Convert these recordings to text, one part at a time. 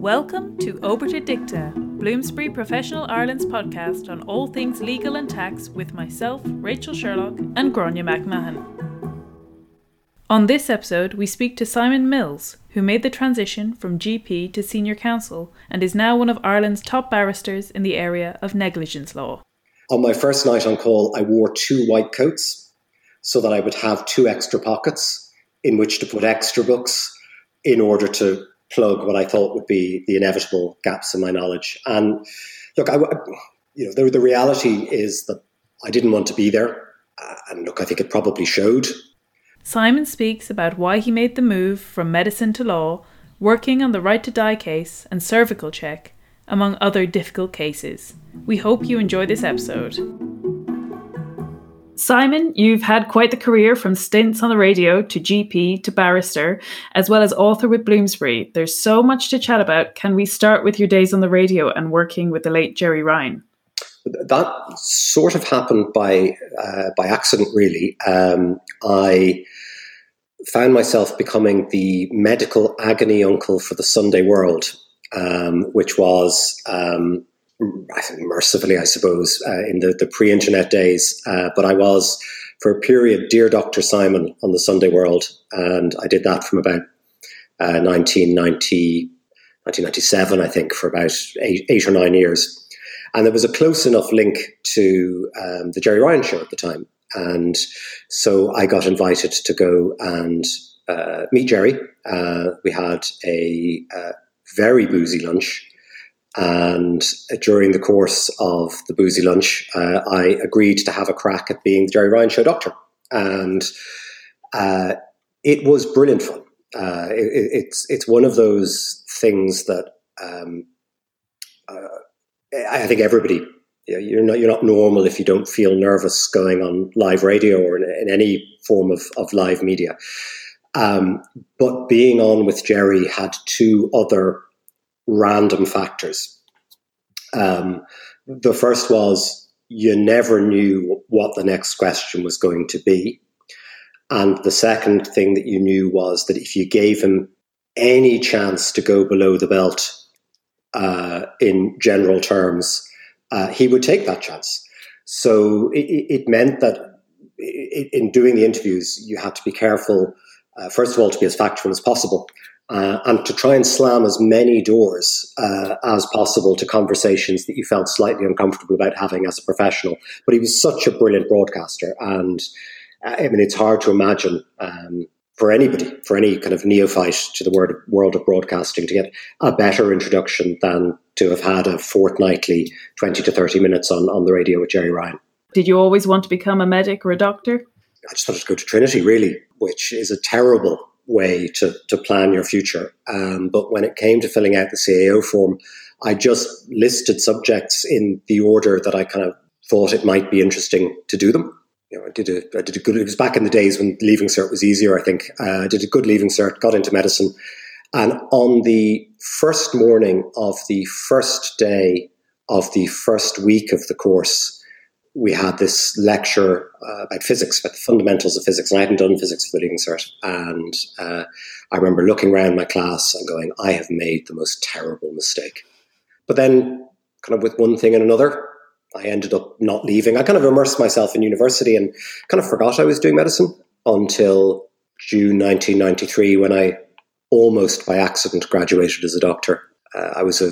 Welcome to Obiter Dicta, Bloomsbury Professional Ireland's podcast on all things legal and tax with myself, Rachel Sherlock, and Grania McMahon. On this episode, we speak to Simon Mills, who made the transition from GP to senior counsel and is now one of Ireland's top barristers in the area of negligence law. On my first night on call, I wore two white coats so that I would have two extra pockets in which to put extra books in order to plug what I thought would be the inevitable gaps in my knowledge. And look, I, you know, the, the reality is that I didn't want to be there. And look, I think it probably showed. Simon speaks about why he made the move from medicine to law, working on the right to die case and cervical check, among other difficult cases. We hope you enjoy this episode. Simon, you've had quite the career from stints on the radio to GP to barrister, as well as author with Bloomsbury. There's so much to chat about. Can we start with your days on the radio and working with the late Gerry Ryan? That sort of happened by uh, by accident, really. Um, I found myself becoming the medical agony uncle for the Sunday World, um, which was um, I think mercifully, I suppose, uh, in the, the pre internet days. Uh, but I was, for a period, Dear Dr. Simon on the Sunday World. And I did that from about uh, 1990, 1997, I think, for about eight, eight, or nine years. And there was a close enough link to um, the Gerry Ryan show at the time. And so I got invited to go and uh, meet Gerry. Uh, we had a uh, very boozy lunch and during the course of the boozy lunch, uh, I agreed to have a crack at being the Gerry Ryan Show doctor. And uh, it was brilliant fun. Uh, it, it's, it's one of those things that um, uh, I think everybody, you're, not, you're not normal if you don't feel nervous going on live radio or in, in any form of, of live media. Um, but being on with Gerry had two other random factors. Um, the first was you never knew what the next question was going to be. And the second thing that you knew was that if you gave him any chance to go below the belt uh, in general terms, uh, he would take that chance. So it, it meant that in doing the interviews, you had to be careful, uh, first of all, to be as factual as possible, uh, and to try and slam as many doors uh, as possible to conversations that you felt slightly uncomfortable about having as a professional. But he was such a brilliant broadcaster, and uh, I mean, it's hard to imagine um, for anybody, for any kind of neophyte to the world, world of broadcasting, to get a better introduction than to have had a fortnightly 20 to 30 minutes on, on the radio with Gerry Ryan. Did you always want to become a medic or a doctor? I just wanted to go to Trinity, really, which is a terrible way to, to plan your future. Um, but when it came to filling out the CAO form, I just listed subjects in the order that I kind of thought it might be interesting to do them. You know, I did a, I did a good. It was back in the days when leaving cert was easier. I think uh, I did a good leaving cert, got into medicine, and on the first morning of the first day of the first week of the course, we had this lecture uh, about physics, about the fundamentals of physics, and I hadn't done physics for the leaving cert. And uh, I remember looking around my class and going, I have made the most terrible mistake. But then, kind of with one thing and another, I ended up not leaving. I kind of immersed myself in university and kind of forgot I was doing medicine until June 1993 when I almost by accident graduated as a doctor. Uh, I was a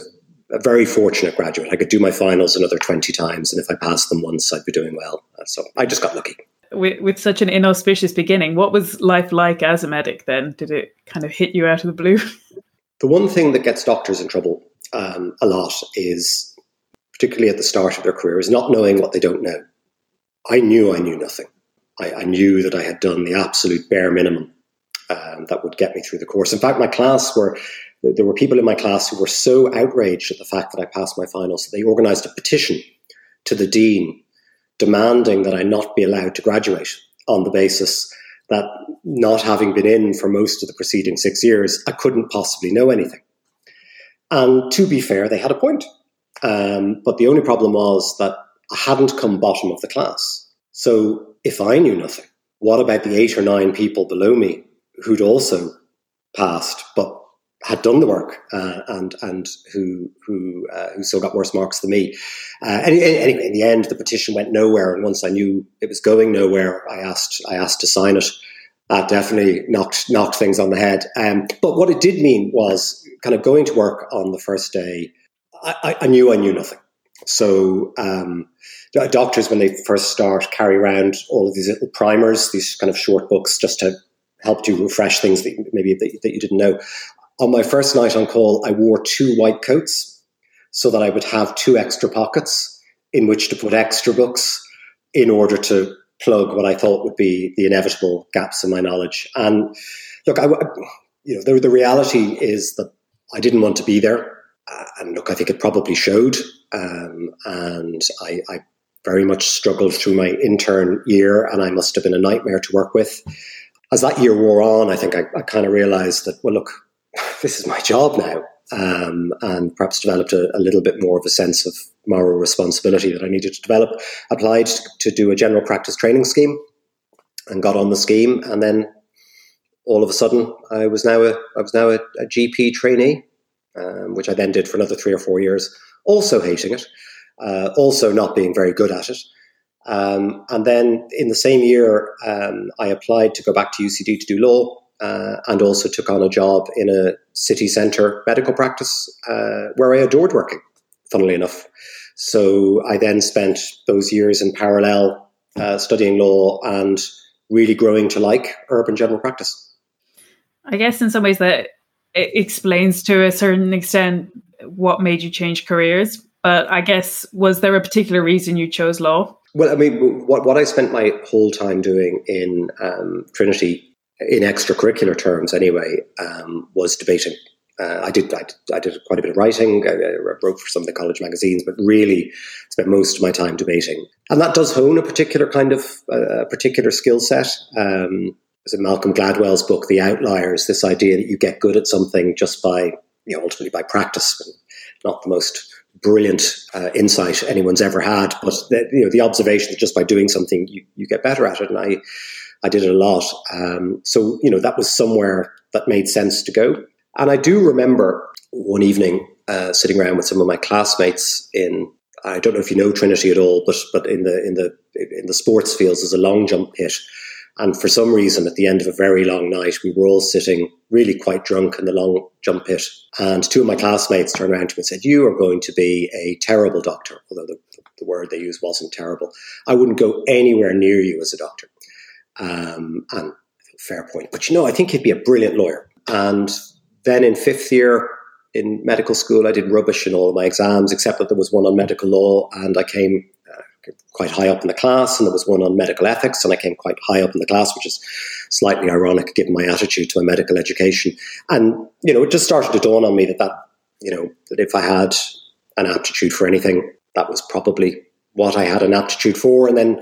a very fortunate graduate. I could do my finals another 20 times, and if I passed them once, I'd be doing well. So I just got lucky. With, with such an inauspicious beginning, what was life like as a medic then? Did it kind of hit you out of the blue? The one thing that gets doctors in trouble um, a lot is, particularly at the start of their career, is not knowing what they don't know. I knew I knew nothing. I, I knew that I had done the absolute bare minimum um, that would get me through the course. In fact, my class were there were people in my class who were so outraged at the fact that I passed my finals that they organised a petition to the dean demanding that I not be allowed to graduate on the basis that not having been in for most of the preceding six years, I couldn't possibly know anything. And to be fair, they had a point. Um, but the only problem was that I hadn't come bottom of the class. So if I knew nothing, what about the eight or nine people below me who'd also passed but had done the work uh, and and who who uh, who still got worse marks than me. Uh, anyway, in the end, the petition went nowhere, and once I knew it was going nowhere, I asked I asked to sign it. That definitely knocked knocked things on the head. Um, but what it did mean was kind of going to work on the first day. I, I knew I knew nothing. So um, doctors, when they first start, carry around all of these little primers, these kind of short books, just to help you refresh things that maybe that, that you didn't know. On my first night on call, I wore two white coats so that I would have two extra pockets in which to put extra books in order to plug what I thought would be the inevitable gaps in my knowledge. And look, I, you know, the, the reality is that I didn't want to be there. Uh, and look, I think it probably showed. Um, and I, I, very much struggled through my intern year, and I must have been a nightmare to work with. As that year wore on, I think I, I kind of realized that, well, look, this is my job now, um, and perhaps developed a, a, little bit more of a sense of moral responsibility that I needed to develop. Applied to do a general practice training scheme, and got on the scheme, and then all of a sudden, I was now a I was now a, a GP trainee, um, which I then did for another three or four years, also hating it, uh, also not being very good at it. Um, and then in the same year, um, I applied to go back to UCD to do law uh, and also took on a job in a city centre medical practice uh, where I adored working, funnily enough. So I then spent those years in parallel uh, studying law and really growing to like urban general practice. I guess in some ways that explains to a certain extent what made you change careers. But I guess was there a particular reason you chose law? Well, I mean, what what I spent my whole time doing in um, Trinity in extracurricular terms anyway, um, was debating. Uh, I did I, I, did quite a bit of writing. I, I, wrote for some of the college magazines, but really spent most of my time debating. And that does hone a particular kind of uh, particular skill set. Um, was in Malcolm Gladwell's book, The Outliers. This idea that you get good at something just by you know ultimately by practice, not the most brilliant uh, insight anyone's ever had, but the, you know the observation that just by doing something you, you get better at it. And I I did it a lot. Um, so, you know, that was somewhere that made sense to go. And I do remember one evening uh, sitting around with some of my classmates in, I don't know if you know Trinity at all, but, but in the, in the, in the sports fields, there's a long jump pit. And for some reason, at the end of a very long night, we were all sitting really quite drunk in the long jump pit. And two of my classmates turned around to me and said, You are going to be a terrible doctor, although the, the word they used wasn't terrible. I wouldn't go anywhere near you as a doctor. Um, and fair point. But you know, I think he'd be a brilliant lawyer. And then in fifth year in medical school, I did rubbish in all my exams, except that there was one on medical law, and I came uh, quite high up in the class, and there was one on medical ethics, and I came quite high up in the class, which is slightly ironic given my attitude to my medical education. And you know, it just started to dawn on me that that you know that if I had an aptitude for anything, that was probably what I had an aptitude for, and then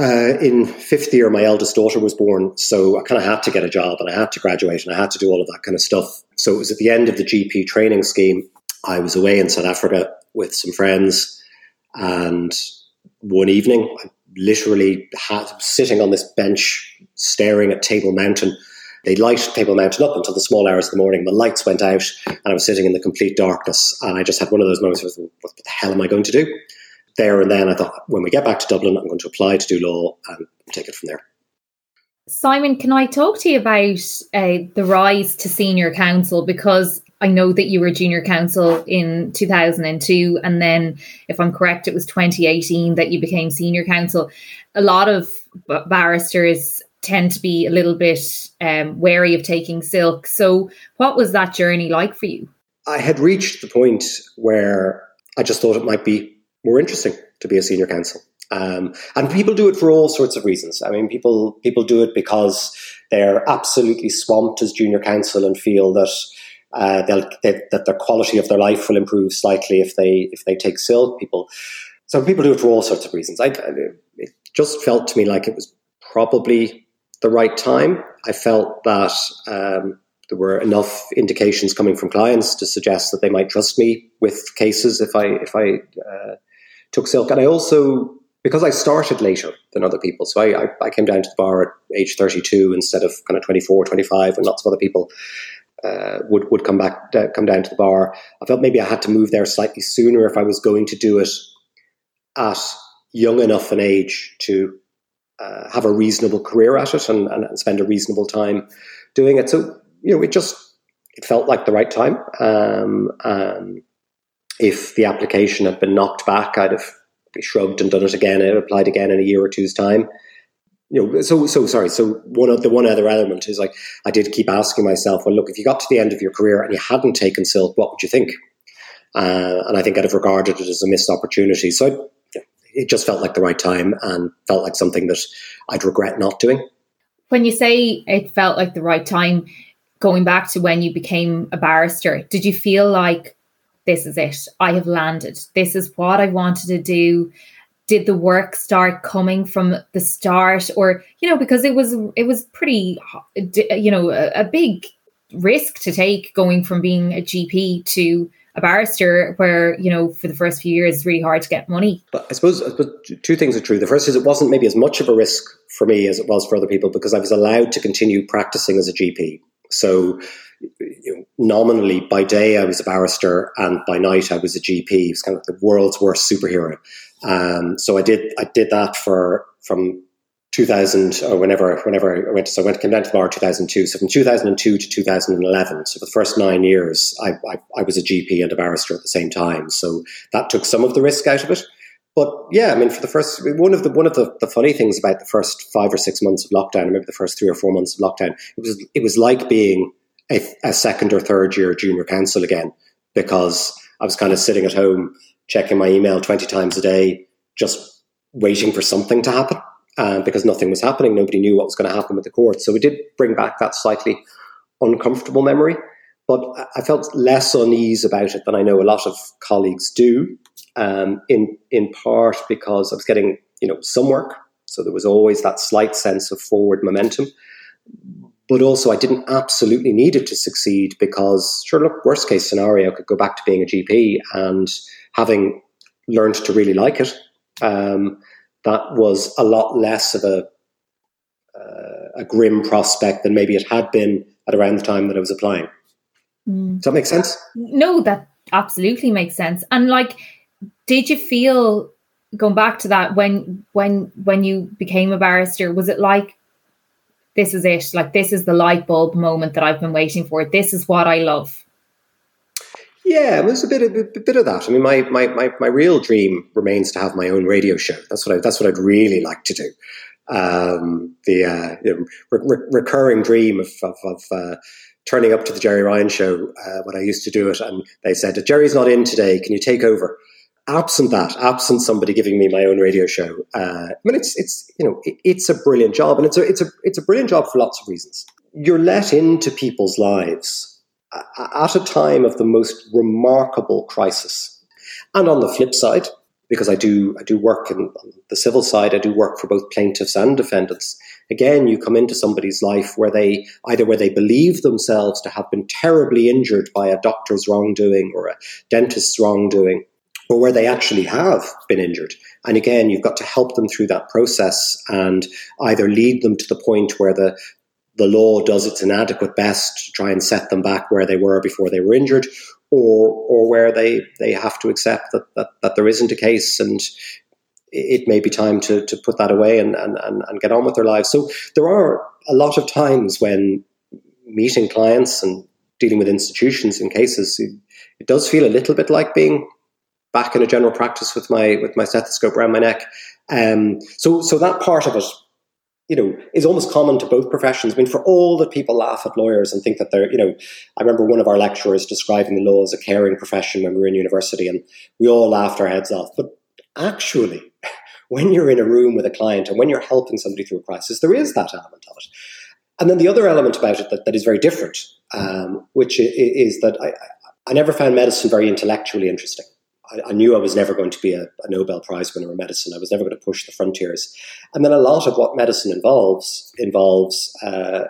uh, in fifth year, my eldest daughter was born, so I kind of had to get a job and I had to graduate and I had to do all of that kind of stuff. So it was at the end of the GP training scheme. I was away in South Africa with some friends, and one evening, I literally had sitting on this bench staring at Table Mountain. They light Table Mountain up until the small hours of the morning. The lights went out, and I was sitting in the complete darkness. And I just had one of those moments where, what the hell am I going to do? There and then I thought, when we get back to Dublin, I'm going to apply to do law and take it from there. Simon, can I talk to you about uh, the rise to senior counsel? Because I know that you were junior counsel in 2002, and then, if I'm correct, it was 2018 that you became senior counsel. A lot of barristers tend to be a little bit um, wary of taking silk. So, what was that journey like for you? I had reached the point where I just thought it might be more interesting to be a senior counsel. Um, and people do it for all sorts of reasons. I mean, people people do it because they're absolutely swamped as junior counsel and feel that uh, they, that their quality of their life will improve slightly if they if they take silk. People, so people do it for all sorts of reasons. I, it just felt to me like it was probably the right time. I felt that um, there were enough indications coming from clients to suggest that they might trust me with cases if I if I uh, took silk. And I also, because I started later than other people, so I, I, I came down to the bar at age 32 instead of kind of 24, 25, and lots of other people. uh, would would come back uh, come down to the bar. I felt maybe I had to move there slightly sooner if I was going to do it at young enough an age to uh, have a reasonable career at it and, and, and, spend a reasonable time doing it. So you know, it just it felt like the right time. Um, um, if the application had been knocked back, I'd have shrugged and done it again and applied again in a year or two's time you know, so so sorry. So one of the one other element is like I did keep asking myself, well, look, if you got to the end of your career and you hadn't taken silk, what would you think? Uh, and I think I'd have regarded it as a missed opportunity. So I, it just felt like the right time and felt like something that I'd regret not doing. When you say it felt like the right time, going back to when you became a barrister, did you feel like this is it? I have landed. This is what I wanted to do. Did the work start coming from the start? Or you know because it was it was pretty you know a, a big risk to take going from being a gp to a barrister where you know for the first few years it's really hard to get money. But I suppose, I suppose two things are true. The first is it wasn't maybe as much of a risk for me as it was for other people because i was allowed to continue practicing as a gp so you know, nominally by day I was a barrister and by night I was a GP. It was kind of the world's worst superhero. Um, so I did I did that for from 2000 or whenever whenever I went. So I went down to the bar 2002. So from 2002 to 2011. So for the first nine years, I, I, I was a GP and a barrister at the same time. So that took some of the risk out of it. But yeah, I mean, for the first one of the one of the, the funny things about the first five or six months of lockdown, maybe the first three or four months of lockdown, it was it was like being a, a second or third year junior counsel again because I was kind of sitting at home checking my email 20 times a day, just waiting for something to happen uh, because nothing was happening. Nobody knew what was going to happen with the court. So we did bring back that slightly uncomfortable memory. But I felt less unease about it than I know a lot of colleagues do, um, in, in part because I was getting you know some work. So there was always that slight sense of forward momentum but also I didn't absolutely need it to succeed because, sure, look, worst case scenario, I could go back to being a GP and having learned to really like it, um, that was a lot less of a uh, a grim prospect than maybe it had been at around the time that I was applying. Mm. Does that make sense? No, that absolutely makes sense. And like, did you feel going back to that when when when you became a barrister? Was it like this is it? Like this is the light bulb moment that I've been waiting for. This is what I love. Yeah, there's a bit of a bit of that. I mean, my, my my my real dream remains to have my own radio show. That's what I, that's what I'd really like to do. Um, the uh, you know, re- recurring dream of of, of uh, turning up to the Gerry Ryan show uh, when I used to do it, and they said, "Gerry's not in today. Can you take over?" Absent that, absent somebody giving me my own radio show, uh, I mean, it's it's you know it, it's a brilliant job, and it's a it's a it's a brilliant job for lots of reasons. You're let into people's lives at a time of the most remarkable crisis. And on the flip side, because I do I do work in the civil side, I do work for both plaintiffs and defendants. Again, you come into somebody's life where they either where they believe themselves to have been terribly injured by a doctor's wrongdoing or a dentist's wrongdoing, or where they actually have been injured. And again, you've got to help them through that process and either lead them to the point where the, the law does its inadequate best to try and set them back where they were before they were injured, or or where they, they have to accept that, that, that there isn't a case and it may be time to, to put that away and, and, and get on with their lives. So there are a lot of times when meeting clients and dealing with institutions in cases, it, it does feel a little bit like being back in a general practice with my with my stethoscope around my neck. Um, so so that part of it you know, is almost common to both professions. I mean, for all that people laugh at lawyers and think that they're, you know, I remember one of our lecturers describing the law as a caring profession when we were in university, and we all laughed our heads off. But actually, when you're in a room with a client and when you're helping somebody through a crisis, there is that element of it. And then the other element about it that, that is very different, um, which is that I, I never found medicine very intellectually interesting. I, I, knew I was never going to be a, a, Nobel Prize winner in medicine. I was never going to push the frontiers. And then a lot of what medicine involves involves uh,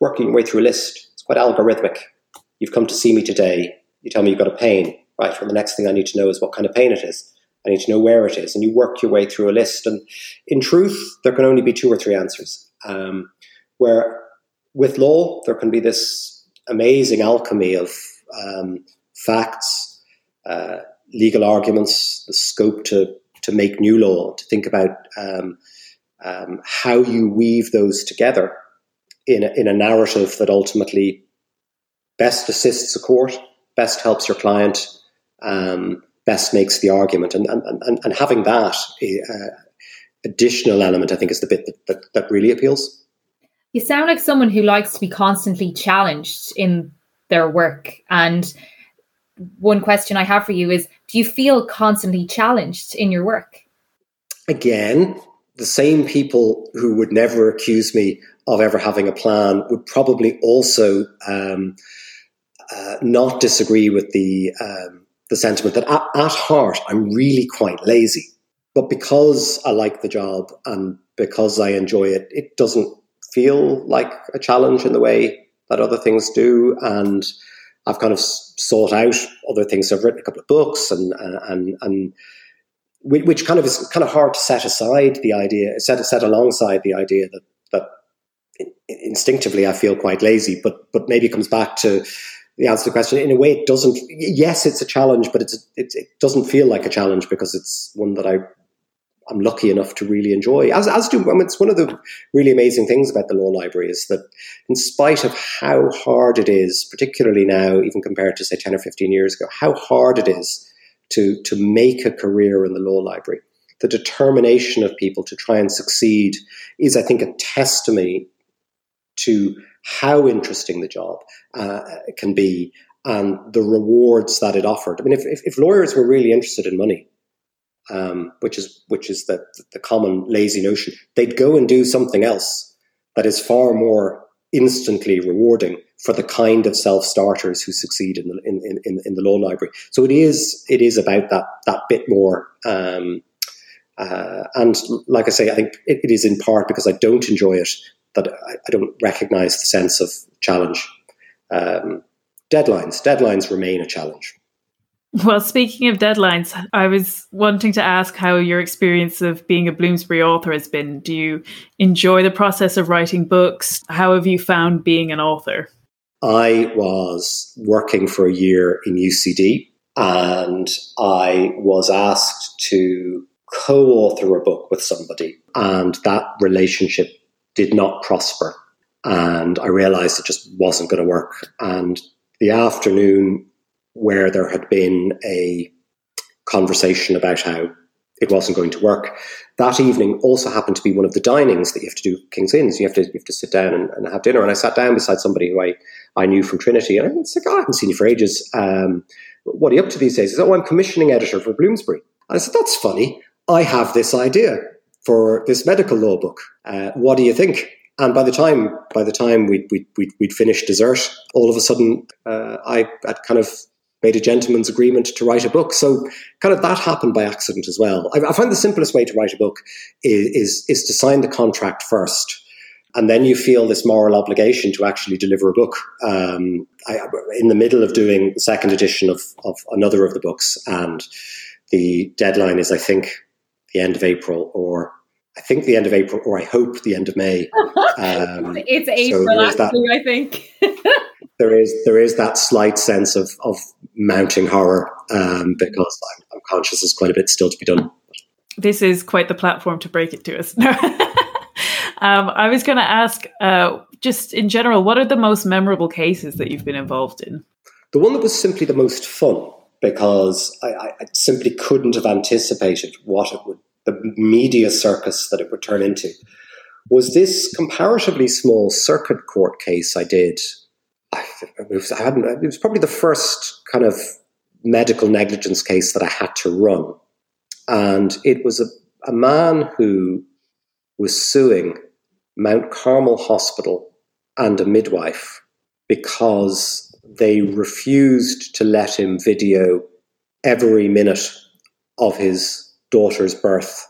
working your way through a list. It's quite algorithmic. You've come to see me today. You tell me you've got a pain. Right. Well, the next thing I need to know is what kind of pain it is. I need to know where it is. And you work your way through a list. And in truth, there can only be two or three answers. Um, where with law, there can be this amazing alchemy of um, facts, uh, legal arguments, the scope to to make new law, to think about um, um, how you weave those together in a, in a narrative that ultimately best assists a court, best helps your client, um, best makes the argument, and and, and, and having that uh, additional element, I think, is the bit that, that, that really appeals. You sound like someone who likes to be constantly challenged in their work. And one question I have for you is Do you feel constantly challenged in your work? Again, the same people who would never accuse me of ever having a plan would probably also um, uh, not disagree with the um, the sentiment that at, at, heart I'm really quite lazy, but because I like the job and because I enjoy it, it doesn't feel like a challenge in the way that other things do. And I've kind of sought out other things. I've written a couple of books and uh, and and which kind of is kind of hard to set aside the idea, set set alongside the idea that that instinctively I feel quite lazy, but but maybe comes back to the answer to the question. In a way, it doesn't. Yes, it's a challenge, but it's it, it doesn't feel like a challenge because it's one that I I'm lucky enough to really enjoy. As as do I mean, it's one of the really amazing things about the law library is that, in spite of how hard it is, particularly now, even compared to say ten or fifteen years ago, how hard it is to to make a career in the law library, the determination of people to try and succeed is, I think, a testimony to how interesting the job uh, can be and the rewards that it offered. I mean, if, if, if lawyers were really interested in money, um, which is which is the the common lazy notion. They'd go and do something else that is far more instantly rewarding for the kind of self starters who succeed in the in, in, in the law library. So it is it is about that that bit more. Um, uh, and like I say, I think it, it is in part because I don't enjoy it that I, I don't recognise the sense of challenge. Um, deadlines deadlines remain a challenge. Well, speaking of deadlines, I was wanting to ask how your experience of being a Bloomsbury author has been. Do you enjoy the process of writing books? How have you found being an author? I was working for a year in UCD and I was asked to co author a book with somebody, and that relationship did not prosper. And I realized it just wasn't going to work. And the afternoon where there had been a conversation about how it wasn't going to work. That evening also happened to be one of the dinings that you have to do King's Inns. You have to you have to sit down and, and have dinner. And I sat down beside somebody who I, I knew from Trinity, and I was like, oh, I haven't seen you for ages. Um, what are you up to these days? He said, Oh, I'm commissioning editor for Bloomsbury. And I said, That's funny. I have this idea for this medical law book. Uh, what do you think? And by the time by the time we'd, we'd, we'd, finished dessert, all of a sudden uh, I had kind of made a gentleman's agreement to write a book. So kind of that happened by accident as well. I, I find the simplest way to write a book is, is, is to sign the contract first. And then you feel this moral obligation to actually deliver a book. Um, I, in the middle of doing the second edition of, of another of the books, and the deadline is, I think, the end of April, or I think the end of April, or I hope the end of May. Um, it's April, so actually, I think. there is there is that slight sense of of mounting horror um, because I'm, I'm, conscious there's quite a bit still to be done. This is quite the platform to break it to us. um, I was going to ask, uh, just in general, what are the most memorable cases that you've been involved in? The one that was simply the most fun because I, I simply couldn't have anticipated what it would, the media circus that it would turn into, was this comparatively small circuit court case I did it was, I hadn't, it was probably the first kind of medical negligence case that I had to run. And it was a, a man who was suing Mount Carmel Hospital and a midwife because they refused to let him video every minute of his daughter's birth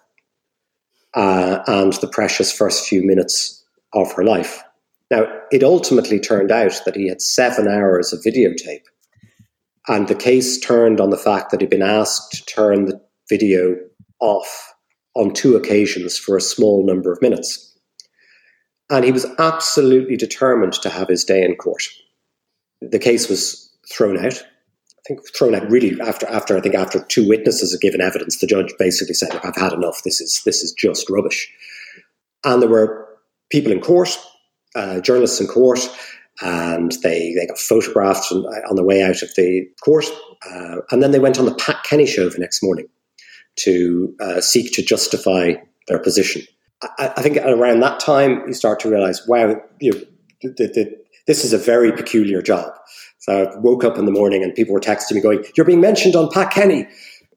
uh, and the precious first few minutes of her life. Now, it ultimately turned out that he had seven hours of videotape. And the case turned on the fact that he'd been asked to turn the video off on two occasions for a small number of minutes. And he was absolutely determined to have his day in court. the case was thrown out. I think thrown out really after after I think after two witnesses had given evidence, the judge basically said, "I've had enough. This is this is just rubbish." And there were people in court, uh, journalists in court, and they they got photographed on, on the way out of the court, uh, and then they went on the Pat Kenny show the next morning to uh, seek to justify their position. I, I, think around that time you start to realize, wow, you know, the, the, this is a very peculiar job. So I woke up in the morning and people were texting me going, "You're being mentioned on Pat Kenny."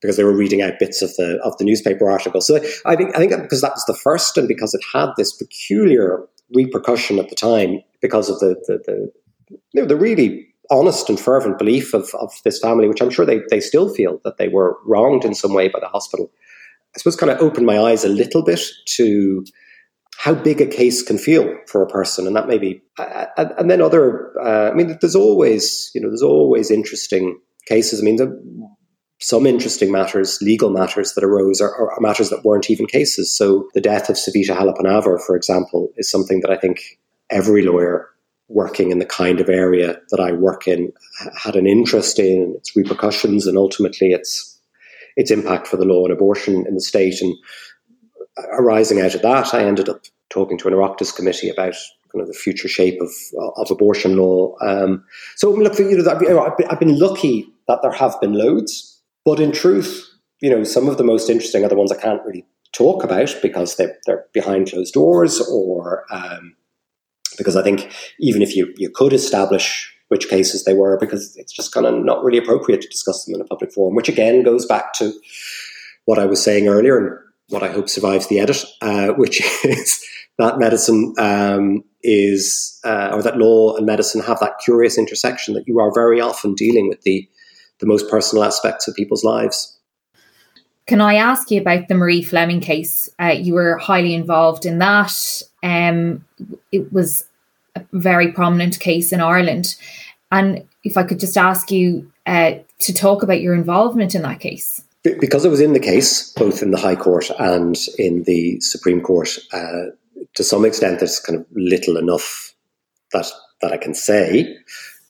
Because they were reading out bits of the of the newspaper article, so I think I think because that was the first, and because it had this peculiar repercussion at the time, because of the the, the, the really honest and fervent belief of, of this family, which I'm sure they, they still feel that they were wronged in some way by the hospital. I suppose kind of opened my eyes a little bit to how big a case can feel for a person, and that maybe, and then other. Uh, I mean, there's always, you know, there's always interesting cases. I mean, the, some interesting matters, legal matters that arose, are, are, matters that weren't even cases. So, the death of Savita Halappanavar, for example, is something that I think every lawyer working in the kind of area that I work in had an interest in its repercussions and ultimately its its impact for the law on abortion in the state. And arising out of that, I ended up talking to an Oireachtas committee about kind of the future shape of of abortion law. Um, so look, you know, I've been lucky that there have been loads, but in truth, you know, some of the most interesting are the ones I can't really talk about because they're, they're behind closed doors or um, because I think even if you, you could establish which cases they were, because it's just kind of not really appropriate to discuss them in a public forum, which again goes back to what I was saying earlier and what I hope survives the edit, uh, which is that medicine um, is, uh, or that law and medicine have that curious intersection that you are very often dealing with the, the most personal aspects of people's lives. Can I ask you about the Marie Fleming case? Uh, you were highly involved in that. Um, it was a very prominent case in Ireland. And if I could just ask you uh, to talk about your involvement in that case. Because I was in the case, both in the High Court and in the Supreme Court, uh, to some extent, there's kind of little enough that that I can say,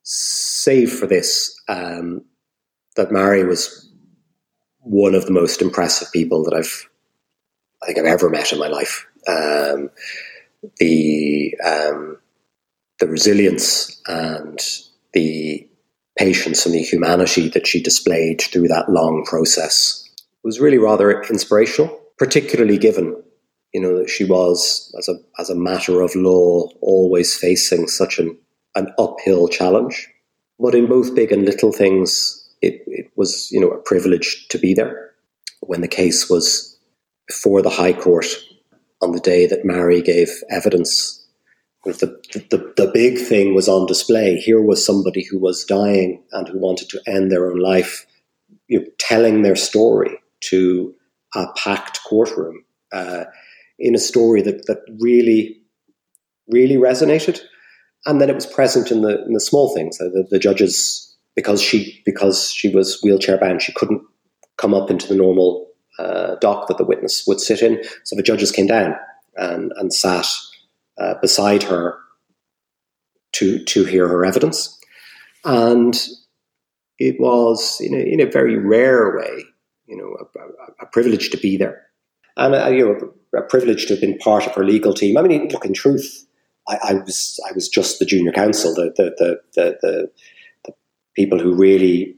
save for this, um, that Mary was one of the most impressive people that I've, I think I've ever met in my life. Um, the um, the resilience and the patience and the humanity that she displayed through that long process was really rather inspirational, particularly given you know that she was as a as a matter of law always facing such an an uphill challenge. But in both big and little things, it, it was you know a privilege to be there. When the case was before the High Court on the day that Mary gave evidence, the, the, the big thing was on display. Here was somebody who was dying and who wanted to end their own life, you know, telling their story to a packed courtroom uh, in a story that, that really, really resonated. And then it was present in the in the small things. The, the judges because she because she was wheelchair bound, she couldn't come up into the normal uh, dock that the witness would sit in. So the judges came down and, and sat uh, beside her to to hear her evidence, and it was in a, in a very rare way, you know, a, a privilege to be there, and a, uh, you know, a privilege to have been part of her legal team. I mean, look, in truth, I, I was I was just the junior counsel, the the the, the, the people who really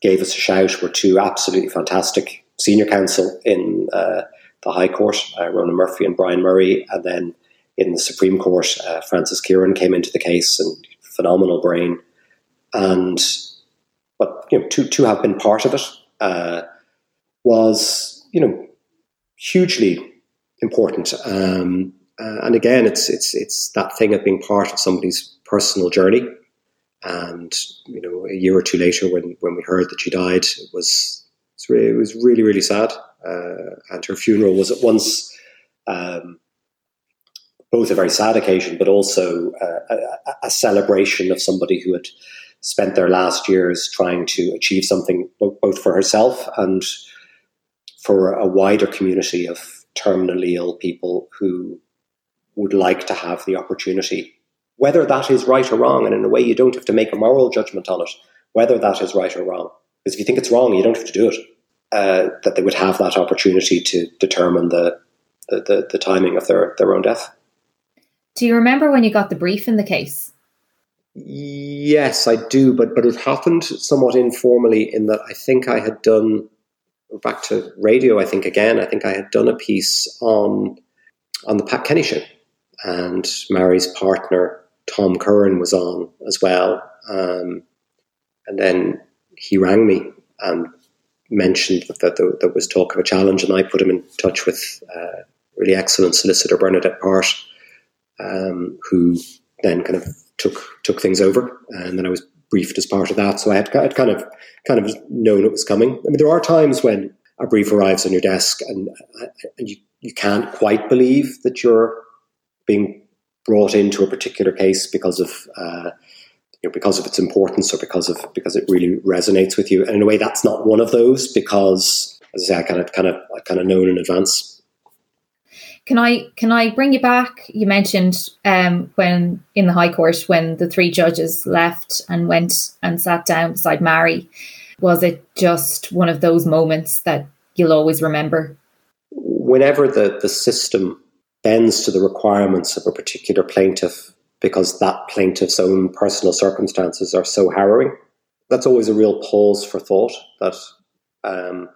gave us a shout were two absolutely fantastic senior counsel in uh, the High Court, uh, Ronan Murphy and Brian Murray, and then in the Supreme Court, uh, Francis Kieran came into the case and phenomenal brain. And but you know, to to have been part of it uh, was you know hugely important. Um, uh, and again, it's it's it's that thing of being part of somebody's personal journey and you know, a year or two later, when when we heard that she died, it was it was really really sad. Uh, and her funeral was at once um, both a very sad occasion, but also uh, a, a, celebration of somebody who had spent their last years trying to achieve something both for herself and for a wider community of terminally ill people who would like to have the opportunity whether that is right or wrong. And in a way, you don't have to make a moral judgment on it, whether that is right or wrong. Because if you think it's wrong, you don't have to do it. Uh, that they would have that opportunity to determine the, the, the, the timing of their, their own death. Do you remember when you got the brief in the case? Yes, I do, but but it happened somewhat informally in that I think I had done back to radio. I think again, I think I had done a piece on on the Pat Kenny show, and Mary's partner Tom Curran was on as well, um, and then he rang me and mentioned that there, there, was talk of a challenge, and I put him in touch with uh, really excellent solicitor Bernadette Part, um, who then kind of took took things over, and then I was briefed as part of that. So I had, had kind of kind of known it was coming. I mean, there are times when a brief arrives on your desk and, and you, you can't quite believe that you're being brought into a particular case because of uh, you know, because of its importance or because of because it really resonates with you. And in a way, that's not one of those because, as I say, I kind of kind of I kind of known in advance. Can I can I bring you back? You mentioned um, when in the High Court when the three judges left and went and sat down beside Mary. Was it just one of those moments that you'll always remember? Whenever the, the system bends to the requirements of a particular plaintiff because that plaintiff's own personal circumstances are so harrowing, that's always a real pause for thought. That um,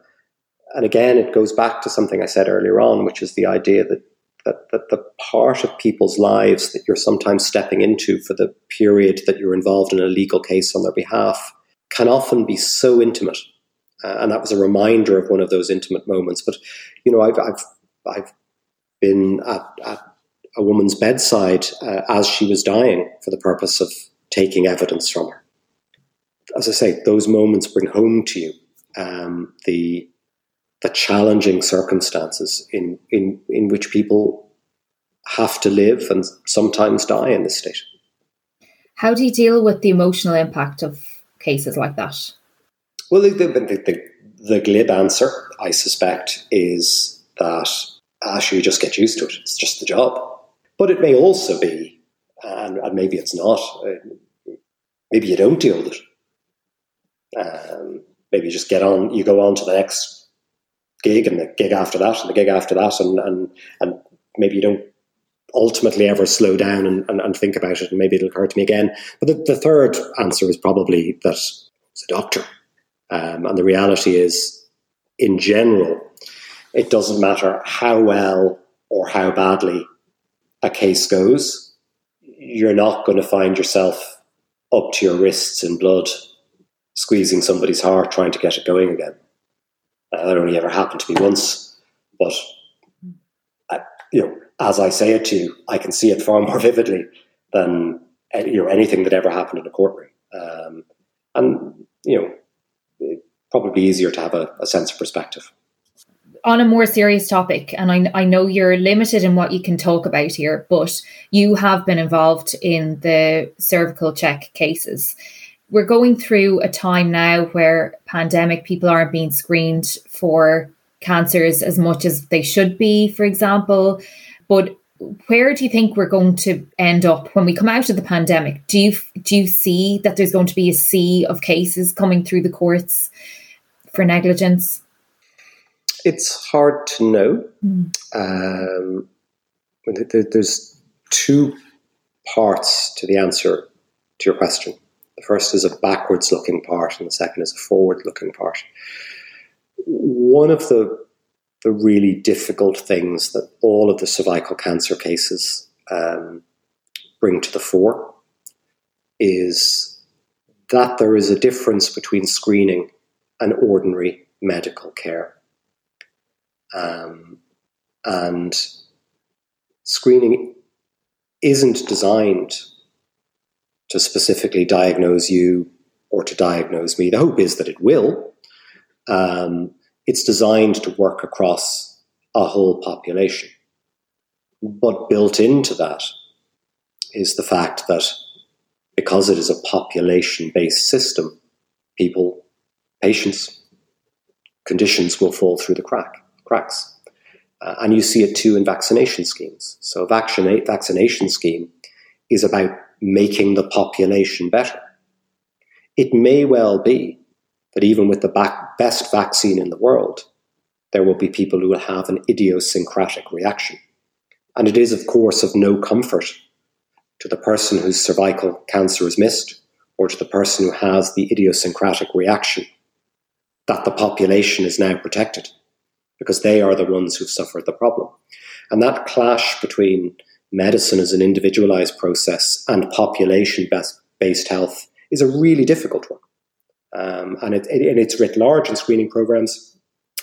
and again, it goes back to something I said earlier on, which is the idea that, that, that the part of people's lives that you're sometimes stepping into for the period that you're involved in a legal case on their behalf can often be so intimate. Uh, and that was a reminder of one of those intimate moments. But, you know, I've, I've, I've been at, at a woman's bedside uh, as she was dying for the purpose of taking evidence from her. As I say, those moments bring home to you um, the the challenging circumstances in, in, in which people have to live and sometimes die in this state. How do you deal with the emotional impact of cases like that? Well, the, the, the, the glib answer, I suspect, is that actually you just get used to it. It's just the job. But it may also be, and, and maybe it's not, uh, maybe you don't deal with it. Um, maybe you just get on, you go on to the next gig and the gig after that and the gig after that and and, and maybe you don't ultimately ever slow down and, and, and think about it and maybe it'll occur to me again. But the, the third answer is probably that it's a doctor. Um, and the reality is, in general, it doesn't matter how well or how badly a case goes, you're not going to find yourself up to your wrists in blood, squeezing somebody's heart, trying to get it going again. That only ever happened to me once, but I, you know, as I say it to you, I can see it far more vividly than you know anything that ever happened in a courtroom. Um, and you know, probably easier to have a, a sense of perspective on a more serious topic, and I, I, know you're limited in what you can talk about here, but you have been involved in the cervical check cases we're going through a time now where pandemic people aren't being screened for cancers as much as they should be, for example. But where do you think we're going to end up when we come out of the pandemic? Do you do you see that there's going to be a sea of cases coming through the courts for negligence? It's hard to know. Mm. Um, there's two parts to the answer to your question. The first is a backwards looking part, and the second is a forward looking part. One of the, the really difficult things that all of the cervical cancer cases um, bring to the fore is that there is a difference between screening and ordinary medical care. Um, and screening isn't designed to specifically diagnose you or to diagnose me. The hope is that it will. Um, it's designed to work across a whole population. But built into that is the fact that because it is a population based system, people, patients, conditions will fall through the crack, cracks. Uh, and you see it too in vaccination schemes. So, vaccinate, vaccination scheme is about making the population better. It may well be that even with the best vaccine in the world, there will be people who will have an idiosyncratic reaction. And it is, of course, of no comfort to the person whose cervical cancer is missed or to the person who has the idiosyncratic reaction that the population is now protected because they are the ones who've suffered the problem. And that clash between medicine as an individualized process and population based health is a really difficult one. Um, and, it, it, and it's writ large in screening programs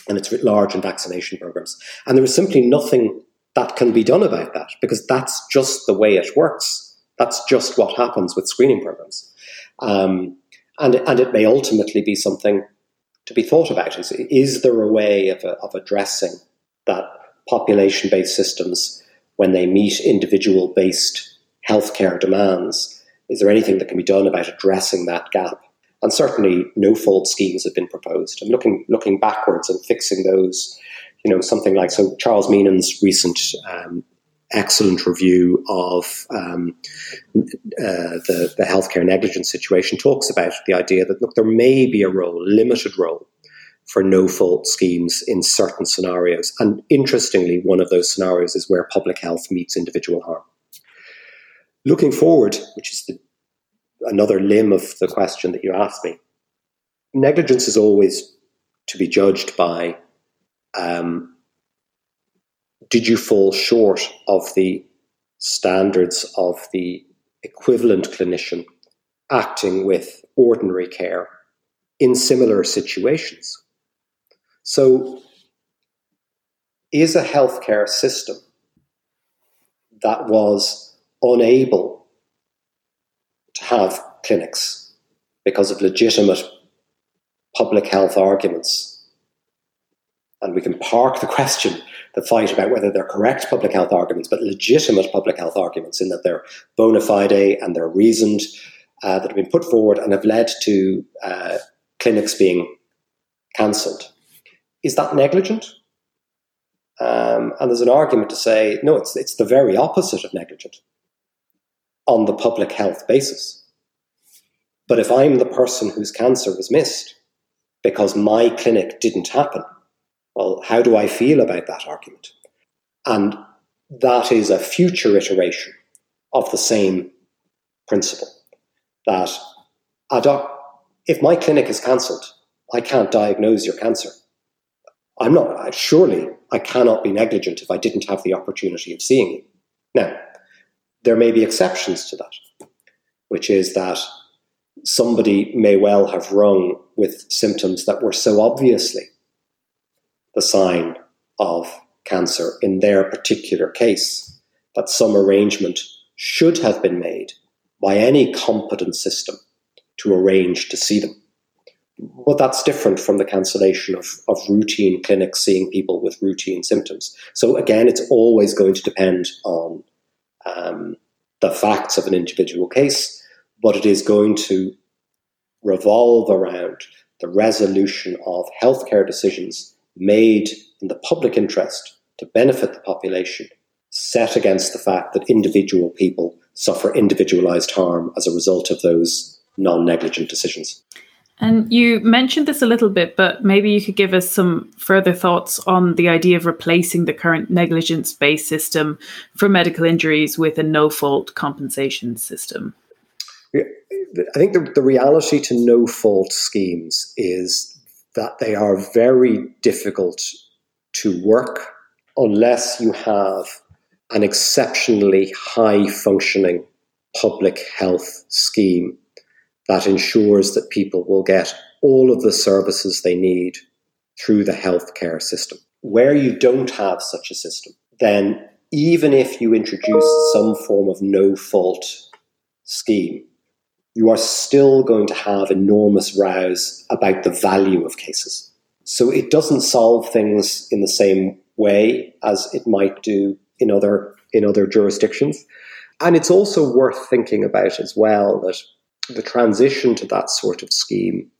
and it's writ large in vaccination programs. And there is simply nothing that can be done about that because that's just the way it works. That's just what happens with screening programs. Um, and, and it may ultimately be something to be thought about. Is, is there a way of, of addressing that population based systems when they meet individual based healthcare demands? Is there anything that can be done about addressing that gap? And certainly, no fault schemes have been proposed. And looking looking backwards and fixing those, you know, something like so. Charles Meenan's recent um, excellent review of um, uh, the, the healthcare negligence situation talks about the idea that, look, there may be a role, limited role, for no fault schemes in certain scenarios. And interestingly, one of those scenarios is where public health meets individual harm. Looking forward, which is the, another limb of the question that you asked me, negligence is always to be judged by um, did you fall short of the standards of the equivalent clinician acting with ordinary care in similar situations? So, is a healthcare system that was unable to have clinics because of legitimate public health arguments and we can park the question, the fight about whether they're correct public health arguments, but legitimate public health arguments in that they're bona fide and they're reasoned, uh, that have been put forward and have led to uh, clinics being cancelled. Is that negligent? Um, and there's an argument to say, no, it's, it's the very opposite of negligent on the public health basis. But if I'm the person whose cancer was missed because my clinic didn't happen, well, how do I feel about that argument? And that is a future iteration of the same principle that doc, if my clinic is cancelled, I can't diagnose your cancer. I'm not, surely I cannot be negligent if I didn't have the opportunity of seeing you. Now, there may be exceptions to that, which is that somebody may well have rung with symptoms that were so obviously the sign of cancer in their particular case, that some arrangement should have been made by any competent system to arrange to see them. But that's different from the cancellation of, of routine clinics seeing people with routine symptoms. So, again, it's always going to depend on um, the facts of an individual case, but it is going to revolve around the resolution of healthcare decisions made in the public interest to benefit the population, set against the fact that individual people suffer individualized harm as a result of those non negligent decisions. And you mentioned this a little bit, but maybe you could give us some further thoughts on the idea of replacing the current negligence based system for medical injuries with a no fault compensation system. I think the, the reality to no fault schemes is that they are very difficult to work unless you have an exceptionally high functioning public health scheme that ensures that people will get all of the services they need through the healthcare system. Where you don't have such a system, then even if you introduce some form of no fault scheme, you are still going to have enormous rows about the value of cases. So it doesn't solve things in the same way as it might do in other in other jurisdictions. And it's also worth thinking about as well that the transition to that sort of scheme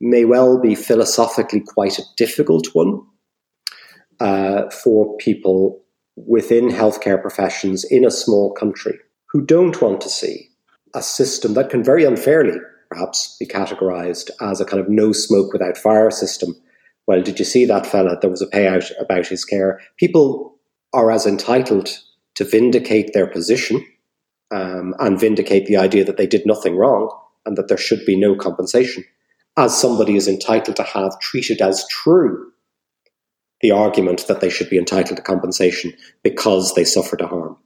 may well be philosophically quite a difficult one uh, for people within healthcare professions in a small country who don't want to see a system that can very unfairly, perhaps, be categorized as a kind of no smoke without fire system. Well, did you see that fella? There was a payout about his care. People are as entitled to vindicate their position um, and vindicate the idea that they did nothing wrong and that there should be no compensation, as somebody is entitled to have treated as true the argument that they should be entitled to compensation because they suffered a harm.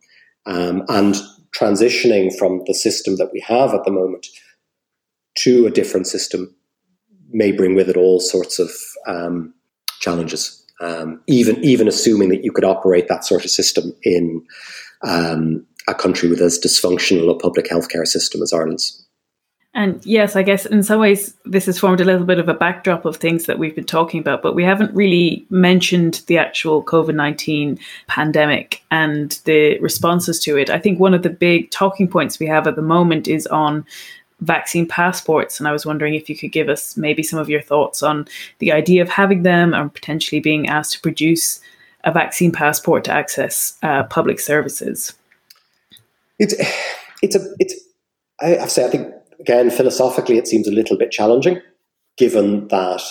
Um, and transitioning from the system that we have at the moment to a different system may bring with it all sorts of um, challenges. Um, even even assuming that you could operate that sort of system in um, a country with as dysfunctional a public healthcare system as Ireland's. And yes, I guess in some ways this has formed a little bit of a backdrop of things that we've been talking about, but we haven't really mentioned the actual COVID 19 pandemic and the responses to it. I think one of the big talking points we have at the moment is on vaccine passports. And I was wondering if you could give us maybe some of your thoughts on the idea of having them and potentially being asked to produce a vaccine passport to access uh, public services. It's, it's a, it's, I have to say, I think again, philosophically, it seems a little bit challenging, given that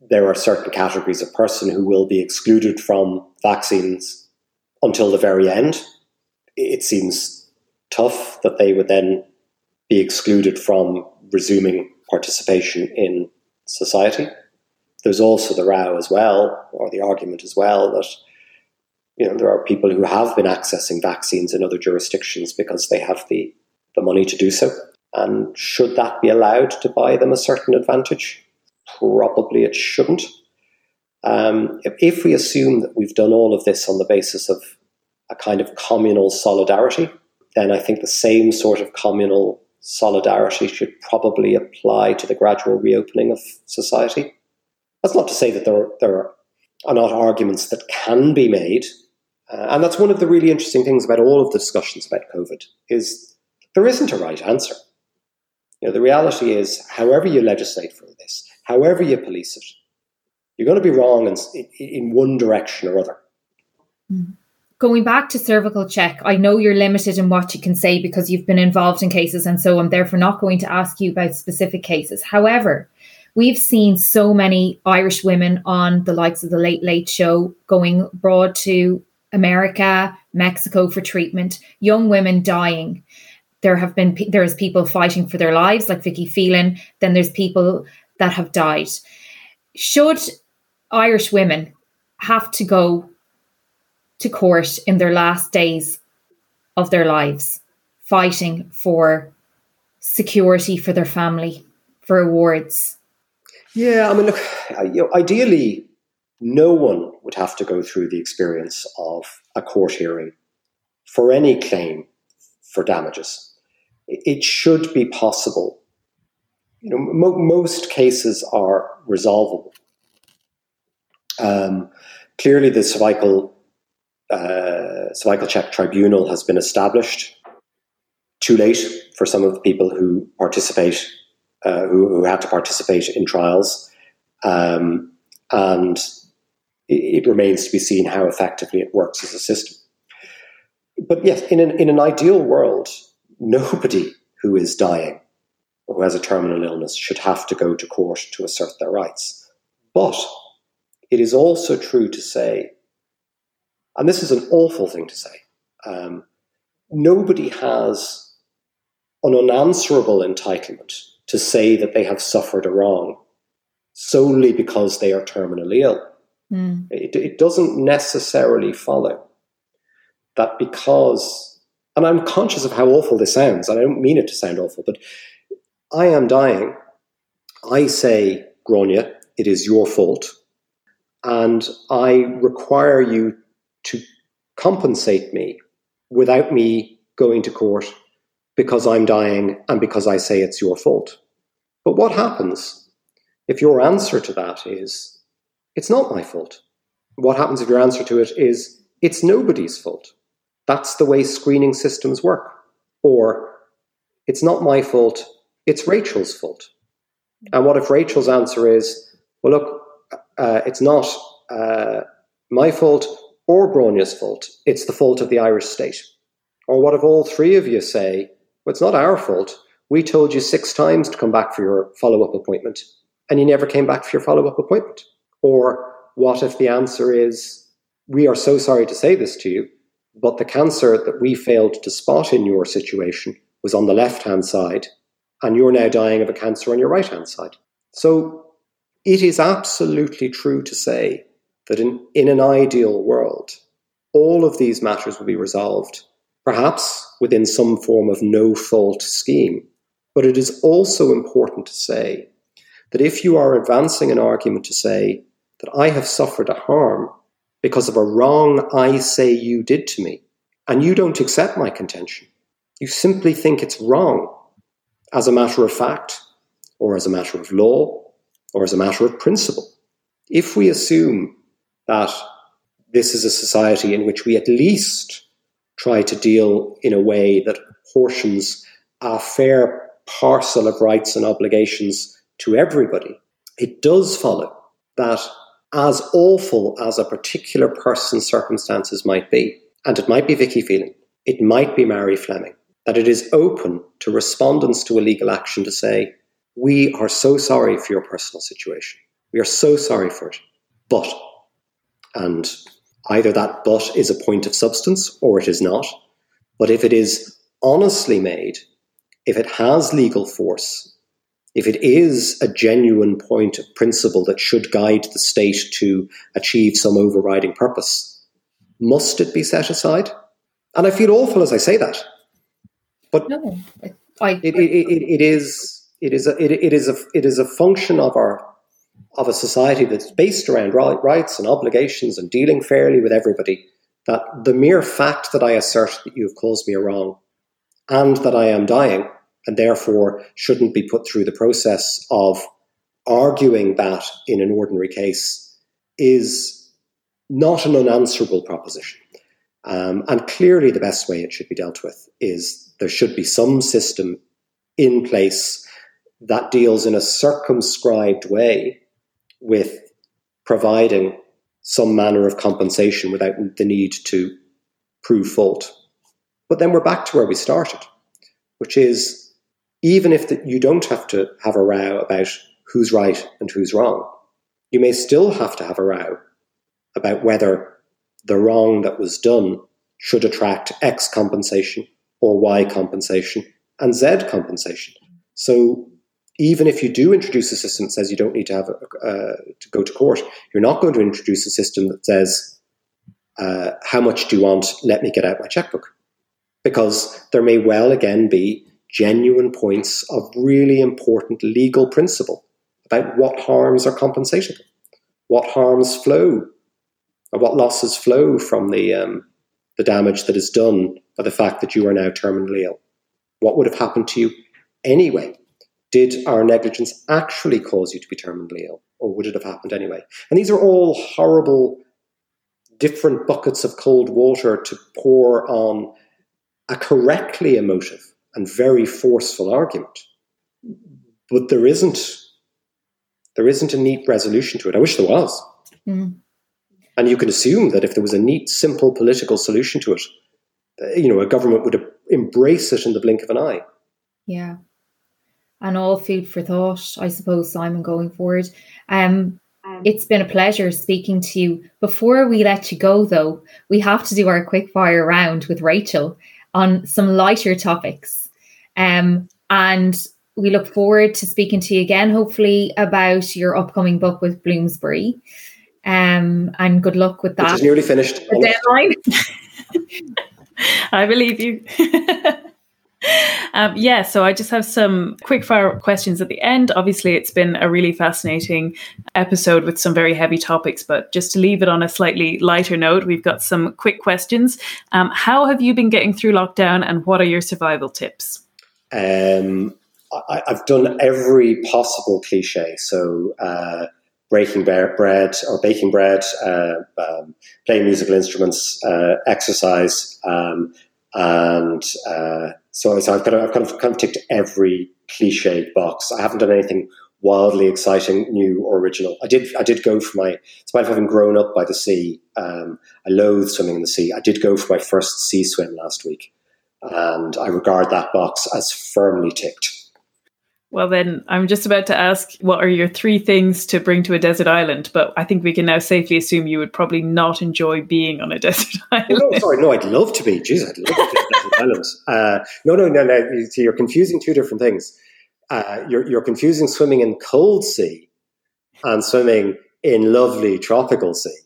there are certain categories of person who will be excluded from vaccines until the very end. It seems tough that they would then be excluded from resuming participation in society. There's also the row as well, or the argument as well, that you know there are people who have been accessing vaccines in other jurisdictions because they have the, the money to do so. And should that be allowed to buy them a certain advantage? Probably it shouldn't. Um, if, if we assume that we've done all of this on the basis of a kind of communal solidarity, then I think the same sort of communal solidarity should probably apply to the gradual reopening of society. That's not to say that there, there are not arguments that can be made. Uh, and that's one of the really interesting things about all of the discussions about COVID is there isn't a right answer. You know, the reality is, however you legislate for this, however you police it, you're going to be wrong in, in one direction or other. Mm. Going back to cervical check, I know you're limited in what you can say because you've been involved in cases, and so I'm therefore not going to ask you about specific cases. However, we've seen so many Irish women on the likes of the Late Late Show going abroad to America, Mexico for treatment, young women dying there have been there's people fighting for their lives like Vicky Phelan then there's people that have died. Should Irish women have to go to court in their last days of their lives fighting for security for their family for awards? Yeah i mean look you know, ideally no one would have to go through the experience of a court hearing for any claim for damages. It should be possible. You know, mo- most cases are resolvable. Um, clearly, the cervical uh, cervical check tribunal has been established. Too late for some of the people who participate, uh, who, who, have to participate in trials, um, and it, it remains to be seen how effectively it works as a system but yes, in an, in an ideal world, nobody who is dying or who has a terminal illness should have to go to court to assert their rights. But it is also true to say, and this is an awful thing to say, um, nobody has an unanswerable entitlement to say that they have suffered a wrong solely because they are terminally ill. Mm. It, it doesn't necessarily follow that because, and I'm conscious of how awful this sounds, and I don't mean it to sound awful, but I am dying. I say, Grania, it is your fault. And I require you to compensate me without me going to court because I'm dying and because I say it's your fault. But what happens if your answer to that is, it's not my fault? What happens if your answer to it is, it's nobody's fault? That's the way screening systems work. Or it's not my fault, it's Rachel's fault. And what if Rachel's answer is, well, look, uh, it's not uh, my fault or Grania's fault, it's the fault of the Irish state? Or what if all three of you say, Well, it's not our fault. We told you six times to come back for your follow up appointment, and you never came back for your follow up appointment. Or what if the answer is, we are so sorry to say this to you, but the cancer that we failed to spot in your situation was on the left hand side, and you're now dying of a cancer on your right hand side. So it is absolutely true to say that in, in an ideal world, all of these matters will be resolved, perhaps within some form of no fault scheme. But it is also important to say that if you are advancing an argument to say that I have suffered a harm because of a wrong I say you did to me, and you don't accept my contention, you simply think it's wrong as a matter of fact, or as a matter of law, or as a matter of principle. If we assume that this is a society in which we at least try to deal in a way that portions a fair parcel of rights and obligations to everybody, it does follow that as awful as a particular person's circumstances might be, and it might be Vicky Phelan, it might be Mary Fleming, that it is open to respondents to a legal action to say, we are so sorry for your personal situation. We are so sorry for it. But, and either that but is a point of substance or it is not. But if it is honestly made, if it has legal force, if it is a genuine point of principle that should guide the state to achieve some overriding purpose, must it be set aside? And I feel awful as I say that. But no, I, it, it, it, it is it is a, it, it is a it is a function of our of a society that's based around rights and obligations and dealing fairly with everybody. That the mere fact that I assert that you have caused me a wrong and that I am dying and therefore shouldn't be put through the process of arguing that in an ordinary case is not an unanswerable proposition. Um, and clearly, the best way it should be dealt with is there should be some system in place that deals in a circumscribed way with providing some manner of compensation without the need to prove fault. But then we're back to where we started, which is even if the, you don't have to have a row about who's right and who's wrong, you may still have to have a row about whether the wrong that was done should attract X compensation or Y compensation and Z compensation. So even if you do introduce a system that says you don't need to have a, uh, to go to court, you're not going to introduce a system that says, uh, "How much do you want? Let me get out my checkbook," because there may well again be genuine points of really important legal principle about what harms are compensatable, what harms flow, or what losses flow from the, um, the damage that is done by the fact that you are now terminally ill. What would have happened to you anyway? Did our negligence actually cause you to be terminally ill, or would it have happened anyway? And these are all horrible, different buckets of cold water to pour on a correctly emotive and very forceful argument. But there isn't there isn't a neat resolution to it. I wish there was. Mm. And you can assume that if there was a neat, simple political solution to it, uh, you know, a government would embrace it in the blink of an eye. Yeah. And all food for thought, I suppose, Simon, going forward. Um, um, it's been a pleasure speaking to you. Before we let you go, though, we have to do our quick fire round with Rachel on some lighter topics. Um, and we look forward to speaking to you again, hopefully, about your upcoming book with Bloomsbury. Um, and good luck with that. It's nearly finished. The deadline. I believe you. um, yeah, so I just have some quick fire questions at the end. Obviously, it's been a really fascinating episode with some very heavy topics, but just to leave it on a slightly lighter note, we've got some quick questions. Um, how have you been getting through lockdown and what are your survival tips? Um, I, have done every possible cliche. So, uh, breaking bread or baking bread, uh, um, playing musical instruments, uh, exercise, um, and uh, so, so I've kind of I've kind of kind of ticked every cliche box. I haven't done anything wildly exciting, new or original. I did I did go for my despite having grown up by the sea. Um, I loathe swimming in the sea. I did go for my first sea swim last week. And I regard that box as firmly ticked. Well, then I'm just about to ask what are your three things to bring to a desert island? But I think we can now safely assume you would probably not enjoy being on a desert island. No, sorry, no, I'd love to be. Jeez, I'd love to be on a desert island. Uh, no, no, no, no. You're confusing two different things. Uh, you're, you're confusing swimming in cold sea and swimming in lovely tropical sea.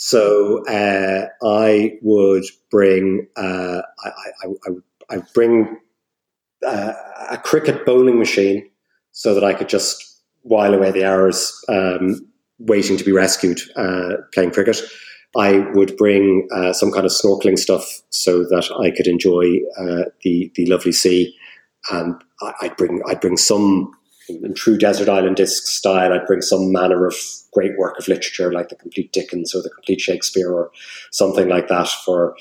So uh, I would bring uh, I, I, I, I bring uh, a cricket bowling machine so that I could just while away the hours um, waiting to be rescued uh, playing cricket. I would bring uh, some kind of snorkeling stuff so that I could enjoy uh, the the lovely sea, and I'd bring I'd bring some in true desert island disc style. I'd bring some manner of great work of literature like the complete Dickens or the complete Shakespeare or something like that for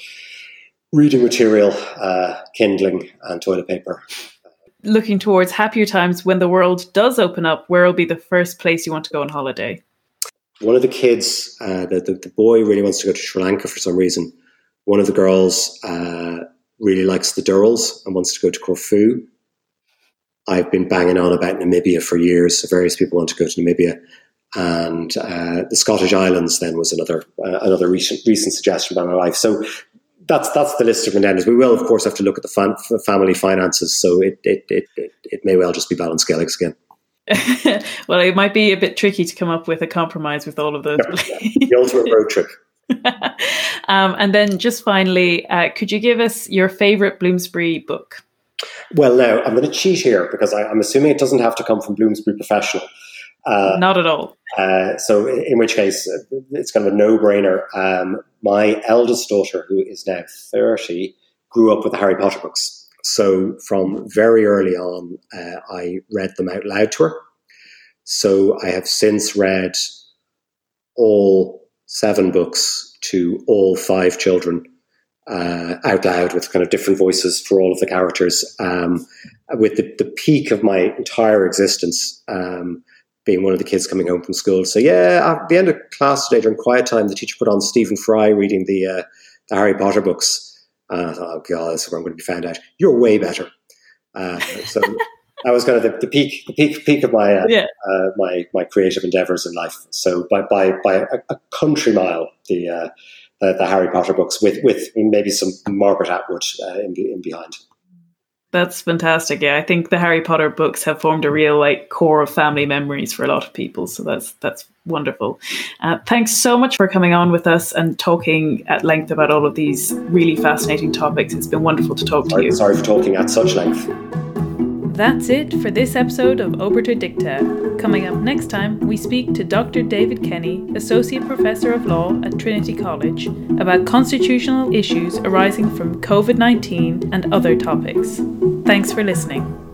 reading material, uh, kindling, and toilet paper. Looking towards happier times when the world does open up, where will be the first place you want to go on holiday? One of the kids, uh, the, the, the, boy really wants to go to Sri Lanka for some reason. One of the girls uh, really likes the Durrells and wants to go to Corfu. I've been banging on about Namibia for years. So various people want to go to Namibia, and uh, the Scottish Islands then was another uh, another recent recent suggestion by my wife. So that's that's the list of contenders. We will, of course, have to look at the fan, family finances. So it, it it, it it may well just be Ballinskelligs again. well, it might be a bit tricky to come up with a compromise with all of those. the ultimate road trip. um, and then, just finally, uh, could you give us your favorite Bloomsbury book? Well, now I'm going to cheat here because I, am assuming it doesn't have to come from Bloomsbury Professional. Uh, Not at all. Uh, so, in which case, it's kind of a no-brainer. Um, my eldest daughter, who is now 30, grew up with the Harry Potter books. So, from very early on, uh, I read them out loud to her. So, I have since read all seven books to all five children uh, out loud with kind of different voices for all of the characters. Um, with the, the, peak of my entire existence, um, being one of the kids coming home from school. So yeah, at the end of class today during quiet time, the teacher put on Stephen Fry reading the, uh, the Harry Potter books. And I thought, oh god, this is where I'm going to be found out. You're way better. Uh, so that was kind of the, the, peak, the peak, peak of my, uh, yeah. Uh, my, my creative endeavors in life. So by, by, by a, a country mile, the, uh, the, the Harry Potter books with, with maybe some Margaret Atwood uh, in, in behind. That's fantastic. Yeah, I think the Harry Potter books have formed a real like core of family memories for a lot of people. So that's that's wonderful. Uh, thanks so much for coming on with us and talking at length about all of these really fascinating topics. It's been wonderful to talk sorry, to you. Sorry for talking at such length. That's it for this episode of Obiter Dicta. Coming up next time, we speak to Dr. David Kenny, Associate Professor of Law at Trinity College, about constitutional issues arising from COVID 19 and other topics. Thanks for listening.